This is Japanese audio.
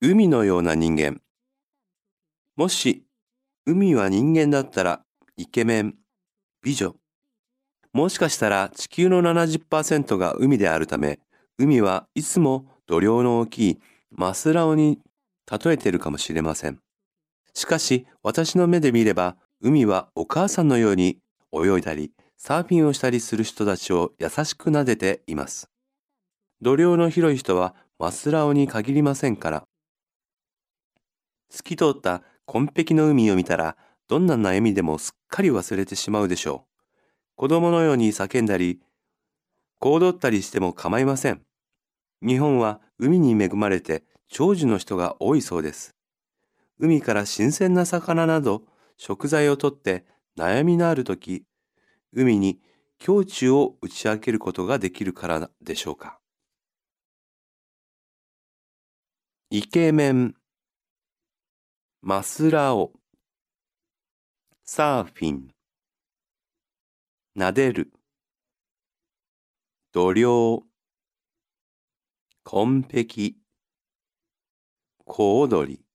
海のような人間。もし、海は人間だったら、イケメン、美女。もしかしたら地球の70%が海であるため、海はいつも度量の大きいマスラオに例えているかもしれません。しかし、私の目で見れば、海はお母さんのように泳いだり、サーフィンをしたりする人たちを優しく撫でています。度量の広い人はマスラオに限りませんから。透き通った紺碧の海を見たら、どんな悩みでもすっかり忘れてしまうでしょう。子供のように叫んだり、こうどったりしても構いません。日本は海に恵まれて長寿の人が多いそうです。海から新鮮な魚など食材をとって悩みのあるとき、海に境地を打ち明けることができるからでしょうか。イケメン、マスラオ、サーフィン、撫でる、度量、紺碧、小踊り。